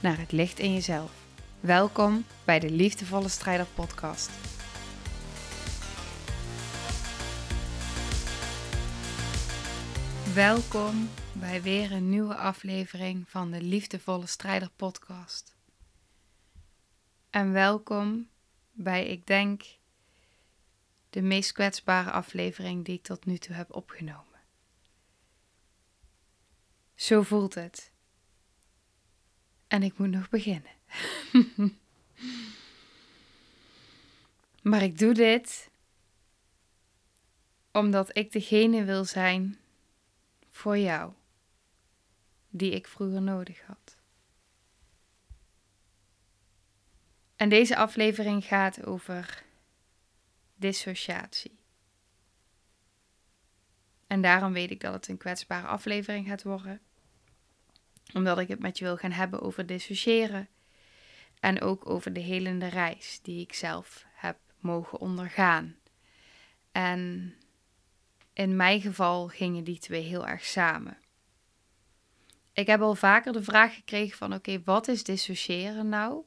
naar het licht in jezelf. Welkom bij de Liefdevolle Strijder Podcast. Welkom bij weer een nieuwe aflevering van de Liefdevolle Strijder Podcast. En welkom bij, ik denk, de meest kwetsbare aflevering die ik tot nu toe heb opgenomen. Zo voelt het. En ik moet nog beginnen. maar ik doe dit omdat ik degene wil zijn voor jou die ik vroeger nodig had. En deze aflevering gaat over dissociatie. En daarom weet ik dat het een kwetsbare aflevering gaat worden omdat ik het met je wil gaan hebben over dissociëren. En ook over de helende reis die ik zelf heb mogen ondergaan. En in mijn geval gingen die twee heel erg samen. Ik heb al vaker de vraag gekregen van oké, wat is dissociëren nou?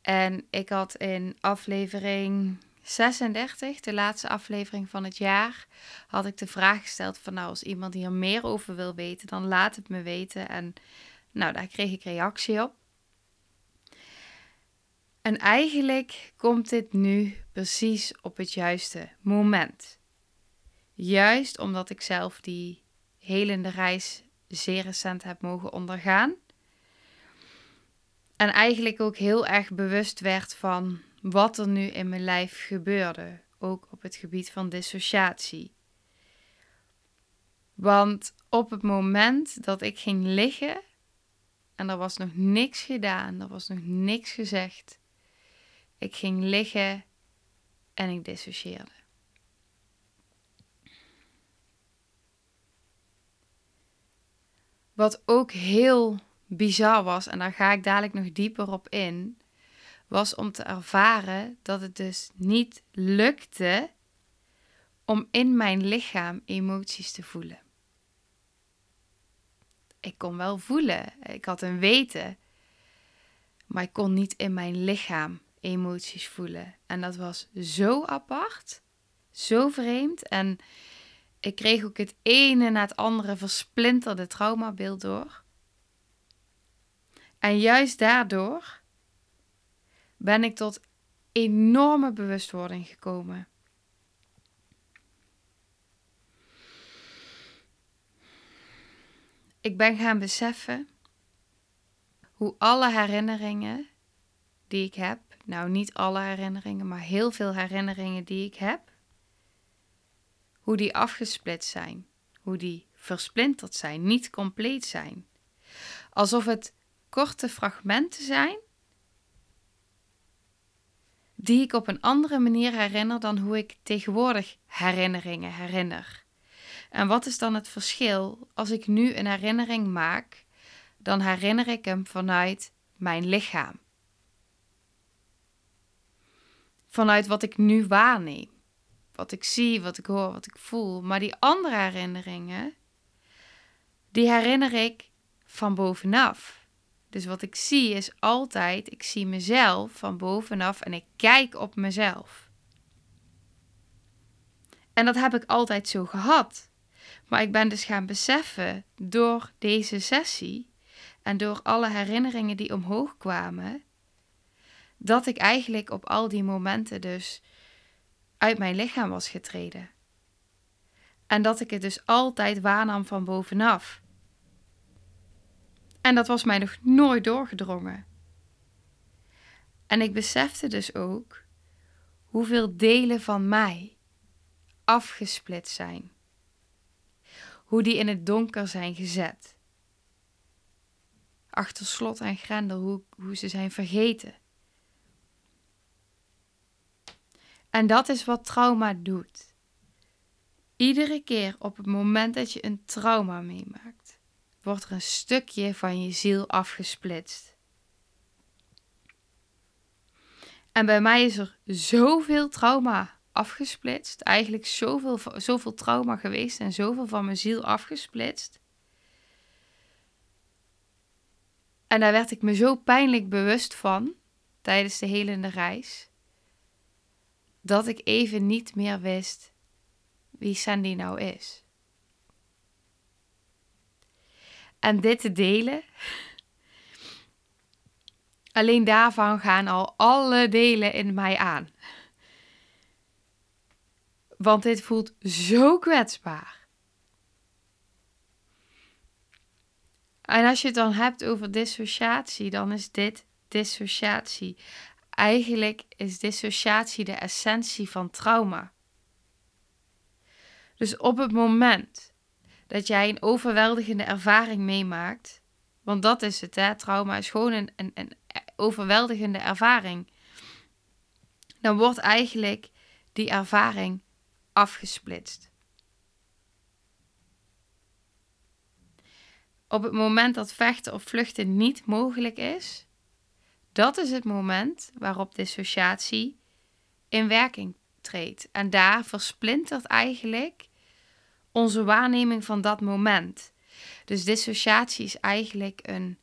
En ik had in aflevering 36, de laatste aflevering van het jaar, had ik de vraag gesteld van nou, als iemand hier meer over wil weten, dan laat het me weten. En nou, daar kreeg ik reactie op. En eigenlijk komt dit nu precies op het juiste moment. Juist omdat ik zelf die helende reis zeer recent heb mogen ondergaan. En eigenlijk ook heel erg bewust werd van wat er nu in mijn lijf gebeurde, ook op het gebied van dissociatie. Want op het moment dat ik ging liggen en er was nog niks gedaan, er was nog niks gezegd, ik ging liggen en ik dissocieerde. Wat ook heel bizar was, en daar ga ik dadelijk nog dieper op in, was om te ervaren dat het dus niet lukte om in mijn lichaam emoties te voelen. Ik kon wel voelen, ik had een weten, maar ik kon niet in mijn lichaam emoties voelen. En dat was zo apart, zo vreemd. En ik kreeg ook het ene na het andere versplinterde traumabeeld door. En juist daardoor ben ik tot enorme bewustwording gekomen. Ik ben gaan beseffen hoe alle herinneringen die ik heb, nou niet alle herinneringen, maar heel veel herinneringen die ik heb, hoe die afgesplitst zijn, hoe die versplinterd zijn, niet compleet zijn. Alsof het korte fragmenten zijn die ik op een andere manier herinner dan hoe ik tegenwoordig herinneringen herinner. En wat is dan het verschil als ik nu een herinnering maak, dan herinner ik hem vanuit mijn lichaam. Vanuit wat ik nu waarneem. Wat ik zie, wat ik hoor, wat ik voel. Maar die andere herinneringen, die herinner ik van bovenaf. Dus wat ik zie is altijd, ik zie mezelf van bovenaf en ik kijk op mezelf. En dat heb ik altijd zo gehad. Maar ik ben dus gaan beseffen door deze sessie en door alle herinneringen die omhoog kwamen, dat ik eigenlijk op al die momenten dus uit mijn lichaam was getreden. En dat ik het dus altijd waarnam van bovenaf. En dat was mij nog nooit doorgedrongen. En ik besefte dus ook hoeveel delen van mij afgesplit zijn. Hoe die in het donker zijn gezet. achter slot en grendel, hoe, hoe ze zijn vergeten. En dat is wat trauma doet. Iedere keer op het moment dat je een trauma meemaakt, wordt er een stukje van je ziel afgesplitst. En bij mij is er zoveel trauma afgesplitst. Eigenlijk zoveel, zoveel trauma geweest en zoveel van mijn ziel afgesplitst. En daar werd ik me zo pijnlijk bewust van tijdens de hele reis. Dat ik even niet meer wist wie Sandy nou is. En dit te delen, alleen daarvan gaan al alle delen in mij aan. Want dit voelt zo kwetsbaar. En als je het dan hebt over dissociatie, dan is dit dissociatie. Eigenlijk is dissociatie de essentie van trauma. Dus op het moment dat jij een overweldigende ervaring meemaakt, want dat is het, hè? trauma is gewoon een, een, een overweldigende ervaring, dan wordt eigenlijk die ervaring afgesplitst. Op het moment dat vechten of vluchten niet mogelijk is, dat is het moment waarop dissociatie in werking treedt. En daar versplintert eigenlijk onze waarneming van dat moment. Dus dissociatie is eigenlijk een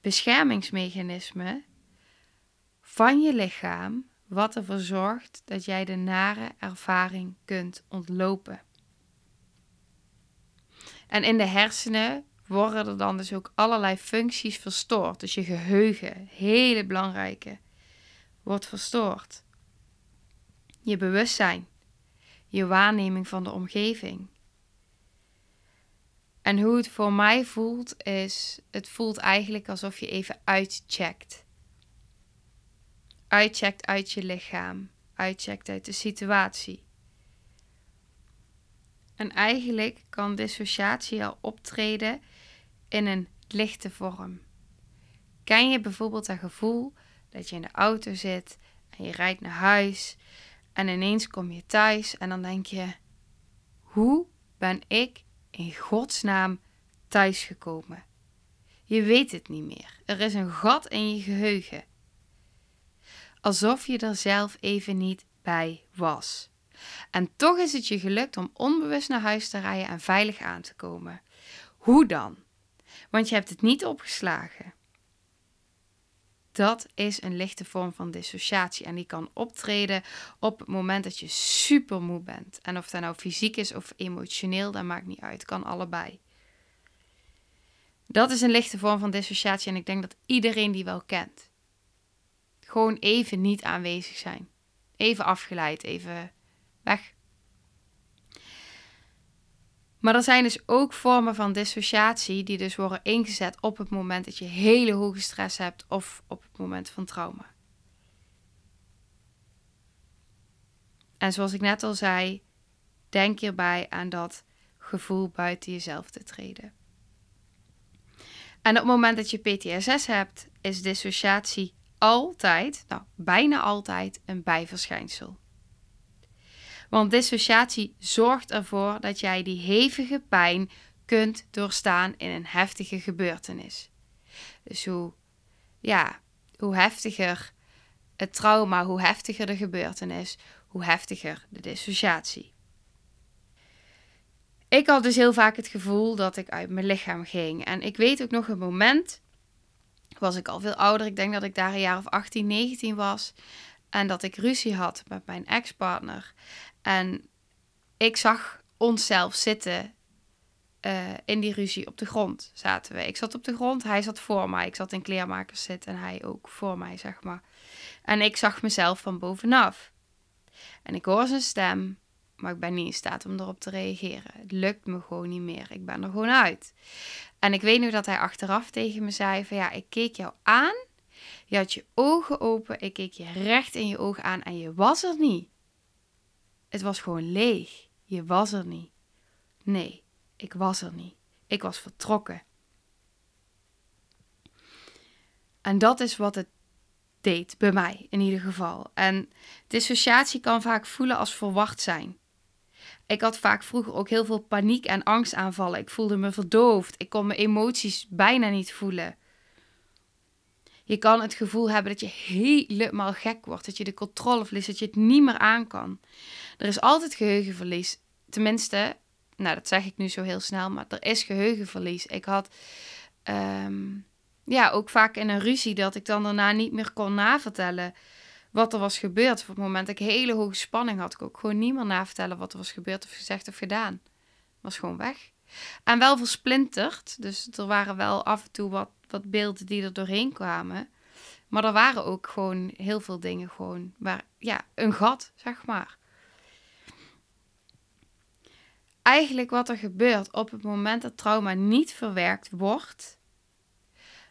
beschermingsmechanisme van je lichaam wat ervoor zorgt dat jij de nare ervaring kunt ontlopen. En in de hersenen worden er dan dus ook allerlei functies verstoord. Dus je geheugen, hele belangrijke, wordt verstoord. Je bewustzijn, je waarneming van de omgeving. En hoe het voor mij voelt, is: het voelt eigenlijk alsof je even uitcheckt uitcheckt uit je lichaam, uitcheckt uit de situatie. En eigenlijk kan dissociatie al optreden in een lichte vorm. Ken je bijvoorbeeld dat gevoel dat je in de auto zit en je rijdt naar huis en ineens kom je thuis en dan denk je: hoe ben ik in godsnaam thuisgekomen? Je weet het niet meer. Er is een gat in je geheugen alsof je er zelf even niet bij was. En toch is het je gelukt om onbewust naar huis te rijden en veilig aan te komen. Hoe dan? Want je hebt het niet opgeslagen. Dat is een lichte vorm van dissociatie en die kan optreden op het moment dat je super moe bent. En of dat nou fysiek is of emotioneel, dat maakt niet uit. Kan allebei. Dat is een lichte vorm van dissociatie en ik denk dat iedereen die wel kent. Gewoon even niet aanwezig zijn. Even afgeleid, even weg. Maar er zijn dus ook vormen van dissociatie die dus worden ingezet op het moment dat je hele hoge stress hebt of op het moment van trauma. En zoals ik net al zei, denk hierbij aan dat gevoel buiten jezelf te treden. En op het moment dat je PTSS hebt, is dissociatie altijd, nou bijna altijd, een bijverschijnsel. Want dissociatie zorgt ervoor dat jij die hevige pijn kunt doorstaan in een heftige gebeurtenis. Dus hoe, ja, hoe heftiger het trauma, hoe heftiger de gebeurtenis, hoe heftiger de dissociatie. Ik had dus heel vaak het gevoel dat ik uit mijn lichaam ging. En ik weet ook nog een moment was ik al veel ouder. Ik denk dat ik daar een jaar of 18, 19 was. En dat ik ruzie had met mijn ex-partner. En ik zag onszelf zitten uh, in die ruzie op de grond. Zaten we. Ik zat op de grond, hij zat voor mij. Ik zat in kleermakers zit en hij ook voor mij, zeg maar. En ik zag mezelf van bovenaf. En ik hoor zijn stem, maar ik ben niet in staat om erop te reageren. Het lukt me gewoon niet meer. Ik ben er gewoon uit. En ik weet nu dat hij achteraf tegen me zei: van ja, ik keek jou aan. Je had je ogen open. Ik keek je recht in je ogen aan en je was er niet. Het was gewoon leeg. Je was er niet. Nee, ik was er niet. Ik was vertrokken. En dat is wat het deed, bij mij in ieder geval. En dissociatie kan vaak voelen als verwacht zijn. Ik had vaak vroeger ook heel veel paniek en angstaanvallen. Ik voelde me verdoofd. Ik kon mijn emoties bijna niet voelen. Je kan het gevoel hebben dat je helemaal gek wordt, dat je de controle verliest, dat je het niet meer aan kan. Er is altijd geheugenverlies. Tenminste, nou dat zeg ik nu zo heel snel, maar er is geheugenverlies. Ik had ehm, ja, ook vaak in een ruzie dat ik dan daarna niet meer kon navertellen wat er was gebeurd. Op het moment dat ik hele hoge spanning had, ik ook gewoon niet meer navertellen wat er was gebeurd of gezegd of gedaan. Was gewoon weg. En wel versplinterd. Dus er waren wel af en toe wat, wat beelden die er doorheen kwamen. Maar er waren ook gewoon heel veel dingen gewoon waar, ja, een gat, zeg maar. Eigenlijk wat er gebeurt op het moment dat trauma niet verwerkt wordt,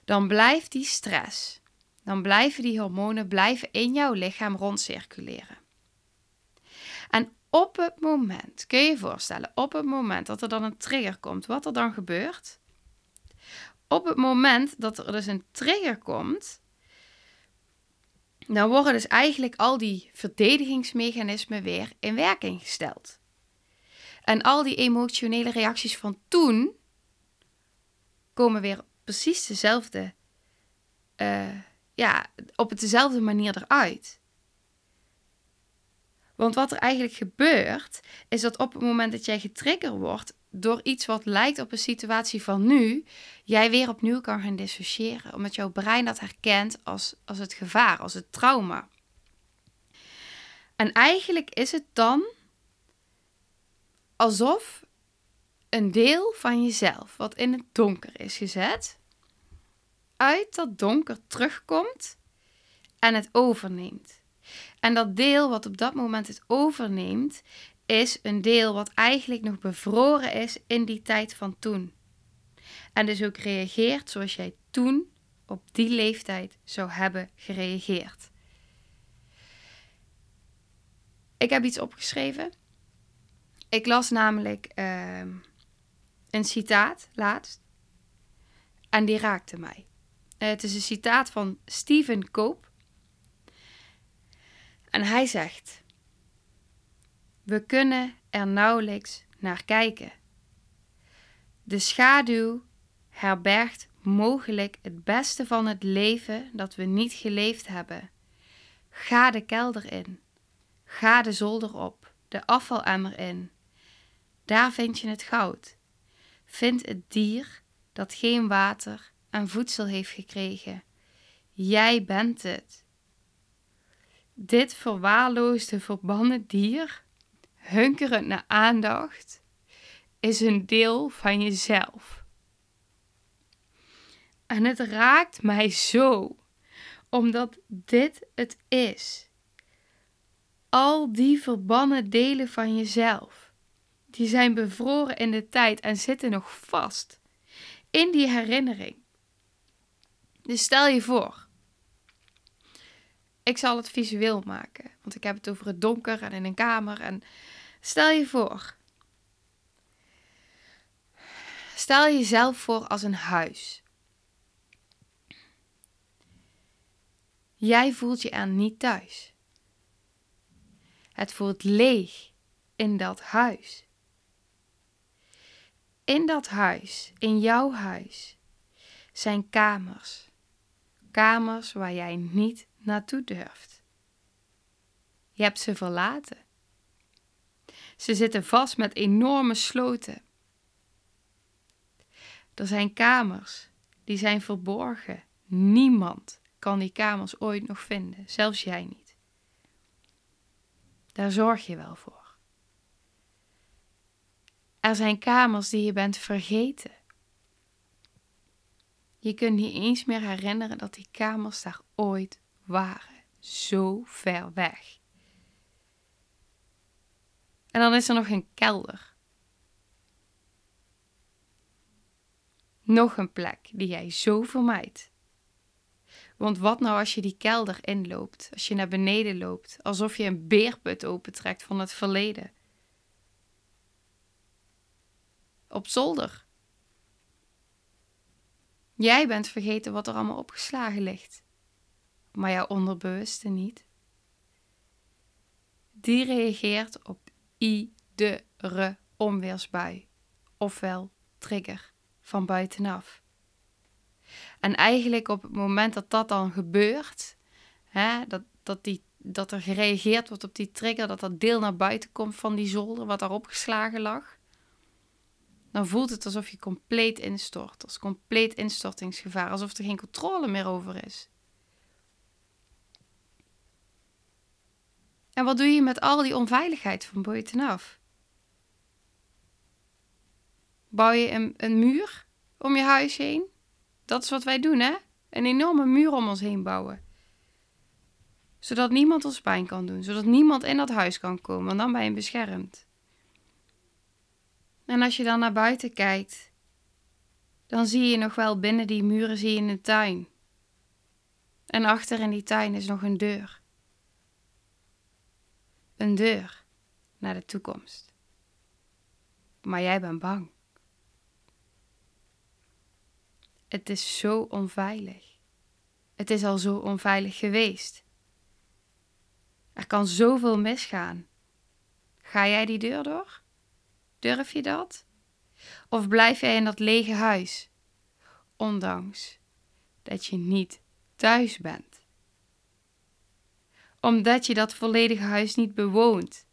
dan blijft die stress, dan blijven die hormonen blijven in jouw lichaam rondcirculeren. En op het moment, kun je je voorstellen, op het moment dat er dan een trigger komt, wat er dan gebeurt? Op het moment dat er dus een trigger komt, dan worden dus eigenlijk al die verdedigingsmechanismen weer in werking gesteld. En al die emotionele reacties van toen komen weer precies dezelfde, uh, ja, op dezelfde manier eruit. Want wat er eigenlijk gebeurt, is dat op het moment dat jij getriggerd wordt door iets wat lijkt op een situatie van nu, jij weer opnieuw kan gaan dissociëren. Omdat jouw brein dat herkent als, als het gevaar, als het trauma. En eigenlijk is het dan alsof een deel van jezelf, wat in het donker is gezet, uit dat donker terugkomt en het overneemt. En dat deel wat op dat moment het overneemt, is een deel wat eigenlijk nog bevroren is in die tijd van toen. En dus ook reageert zoals jij toen op die leeftijd zou hebben gereageerd. Ik heb iets opgeschreven. Ik las namelijk uh, een citaat laatst. En die raakte mij. Uh, het is een citaat van Stephen Koop. En hij zegt: We kunnen er nauwelijks naar kijken. De schaduw herbergt mogelijk het beste van het leven dat we niet geleefd hebben. Ga de kelder in. Ga de zolder op, de afvalemmer in. Daar vind je het goud. Vind het dier dat geen water en voedsel heeft gekregen. Jij bent het. Dit verwaarloosde verbannen dier, hunkerend naar aandacht, is een deel van jezelf. En het raakt mij zo, omdat dit het is. Al die verbannen delen van jezelf, die zijn bevroren in de tijd en zitten nog vast in die herinnering. Dus stel je voor, ik zal het visueel maken, want ik heb het over het donker en in een kamer. En stel je voor, stel jezelf voor als een huis. Jij voelt je er niet thuis. Het voelt leeg in dat huis. In dat huis, in jouw huis, zijn kamers. Kamers waar jij niet naartoe durft. Je hebt ze verlaten. Ze zitten vast met enorme sloten. Er zijn kamers die zijn verborgen. Niemand kan die kamers ooit nog vinden, zelfs jij niet. Daar zorg je wel voor. Er zijn kamers die je bent vergeten. Je kunt niet eens meer herinneren dat die kamers daar ooit waren. Zo ver weg. En dan is er nog een kelder. Nog een plek die jij zo vermijdt. Want wat nou als je die kelder inloopt, als je naar beneden loopt, alsof je een beerput opentrekt van het verleden? Op zolder. Jij bent vergeten wat er allemaal opgeslagen ligt, maar jouw onderbewuste niet. Die reageert op iedere onweersbui, ofwel trigger van buitenaf. En eigenlijk op het moment dat dat dan gebeurt, hè, dat, dat, die, dat er gereageerd wordt op die trigger, dat dat deel naar buiten komt van die zolder wat daarop geslagen lag, dan voelt het alsof je compleet instort, als compleet instortingsgevaar, alsof er geen controle meer over is. En wat doe je met al die onveiligheid van buitenaf? Bouw je een, een muur om je huis heen? Dat is wat wij doen, hè? Een enorme muur om ons heen bouwen. Zodat niemand ons pijn kan doen, zodat niemand in dat huis kan komen, want dan ben je beschermd. En als je dan naar buiten kijkt, dan zie je nog wel binnen die muren zie je een tuin. En achter in die tuin is nog een deur. Een deur naar de toekomst. Maar jij bent bang. Het is zo onveilig. Het is al zo onveilig geweest. Er kan zoveel misgaan. Ga jij die deur door? Durf je dat? Of blijf jij in dat lege huis, ondanks dat je niet thuis bent? Omdat je dat volledige huis niet bewoont.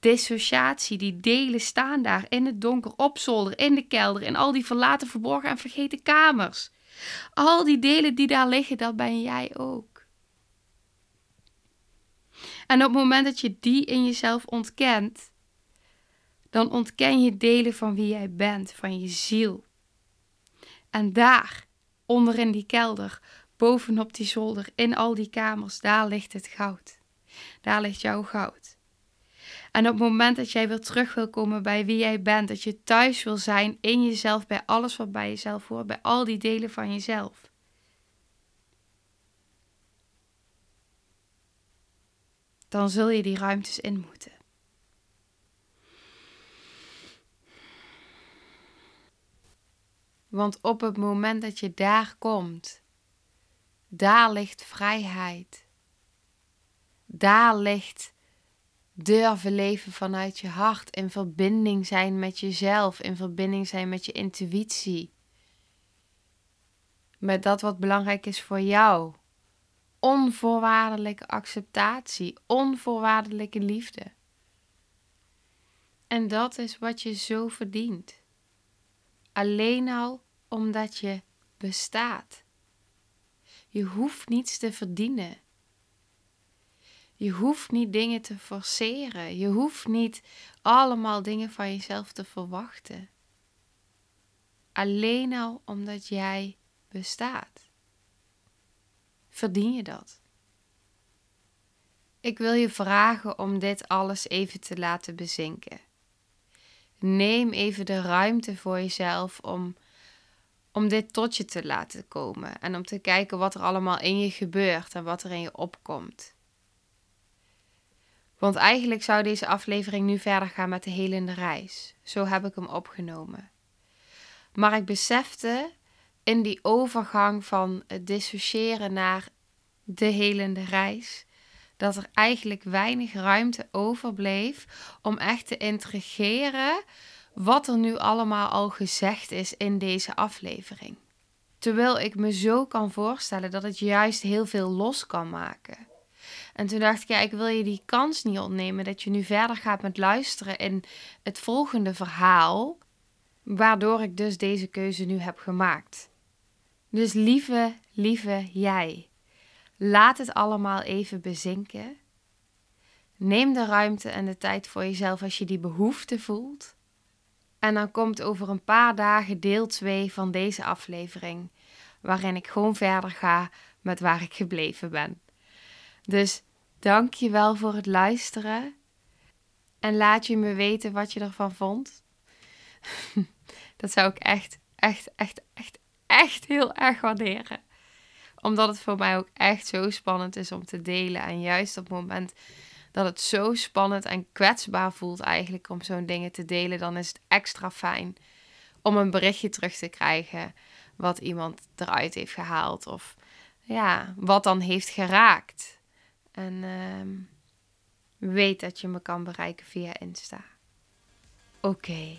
Dissociatie, die delen staan daar in het donker, op zolder, in de kelder, in al die verlaten, verborgen en vergeten kamers. Al die delen die daar liggen, dat ben jij ook. En op het moment dat je die in jezelf ontkent, dan ontken je delen van wie jij bent, van je ziel. En daar, onder in die kelder, bovenop die zolder, in al die kamers, daar ligt het goud. Daar ligt jouw goud. En op het moment dat jij weer terug wil komen bij wie jij bent, dat je thuis wil zijn in jezelf, bij alles wat bij jezelf hoort, bij al die delen van jezelf. Dan zul je die ruimtes in moeten. Want op het moment dat je daar komt, daar ligt vrijheid. Daar ligt durven leven vanuit je hart, in verbinding zijn met jezelf, in verbinding zijn met je intuïtie. Met dat wat belangrijk is voor jou. Onvoorwaardelijke acceptatie, onvoorwaardelijke liefde. En dat is wat je zo verdient. Alleen al omdat je bestaat. Je hoeft niets te verdienen. Je hoeft niet dingen te forceren. Je hoeft niet allemaal dingen van jezelf te verwachten. Alleen al omdat jij bestaat. Verdien je dat? Ik wil je vragen om dit alles even te laten bezinken. Neem even de ruimte voor jezelf om, om dit tot je te laten komen en om te kijken wat er allemaal in je gebeurt en wat er in je opkomt. Want eigenlijk zou deze aflevering nu verder gaan met de helende reis. Zo heb ik hem opgenomen. Maar ik besefte in die overgang van het dissociëren naar de helende reis dat er eigenlijk weinig ruimte overbleef om echt te integreren wat er nu allemaal al gezegd is in deze aflevering. Terwijl ik me zo kan voorstellen dat het juist heel veel los kan maken. En toen dacht ik, ja, ik wil je die kans niet ontnemen dat je nu verder gaat met luisteren in het volgende verhaal, waardoor ik dus deze keuze nu heb gemaakt. Dus lieve, lieve jij, laat het allemaal even bezinken. Neem de ruimte en de tijd voor jezelf als je die behoefte voelt. En dan komt over een paar dagen deel 2 van deze aflevering, waarin ik gewoon verder ga met waar ik gebleven ben. Dus dank je wel voor het luisteren. En laat je me weten wat je ervan vond. Dat zou ik echt, echt, echt, echt, echt heel erg waarderen. Omdat het voor mij ook echt zo spannend is om te delen. En juist op het moment dat het zo spannend en kwetsbaar voelt eigenlijk om zo'n dingen te delen, dan is het extra fijn om een berichtje terug te krijgen wat iemand eruit heeft gehaald of ja, wat dan heeft geraakt. En ehm, weet dat je me kan bereiken via Insta. Oké,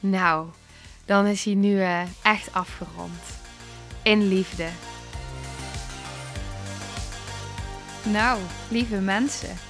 nou, dan is hij nu uh, echt afgerond. In liefde. Nou, lieve mensen,